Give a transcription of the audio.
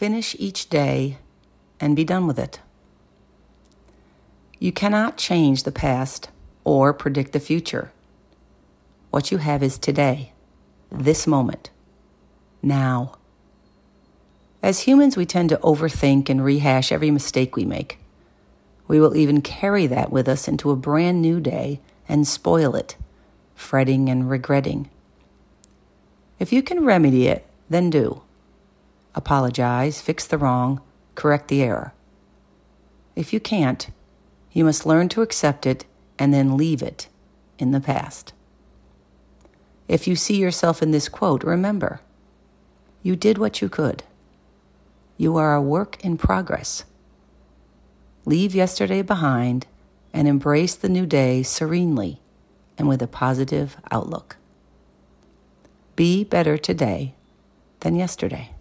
Finish each day and be done with it. You cannot change the past or predict the future. What you have is today, this moment, now. As humans, we tend to overthink and rehash every mistake we make. We will even carry that with us into a brand new day and spoil it, fretting and regretting. If you can remedy it, then do. Apologize, fix the wrong, correct the error. If you can't, you must learn to accept it and then leave it in the past. If you see yourself in this quote, remember, you did what you could. You are a work in progress. Leave yesterday behind and embrace the new day serenely and with a positive outlook. Be better today than yesterday.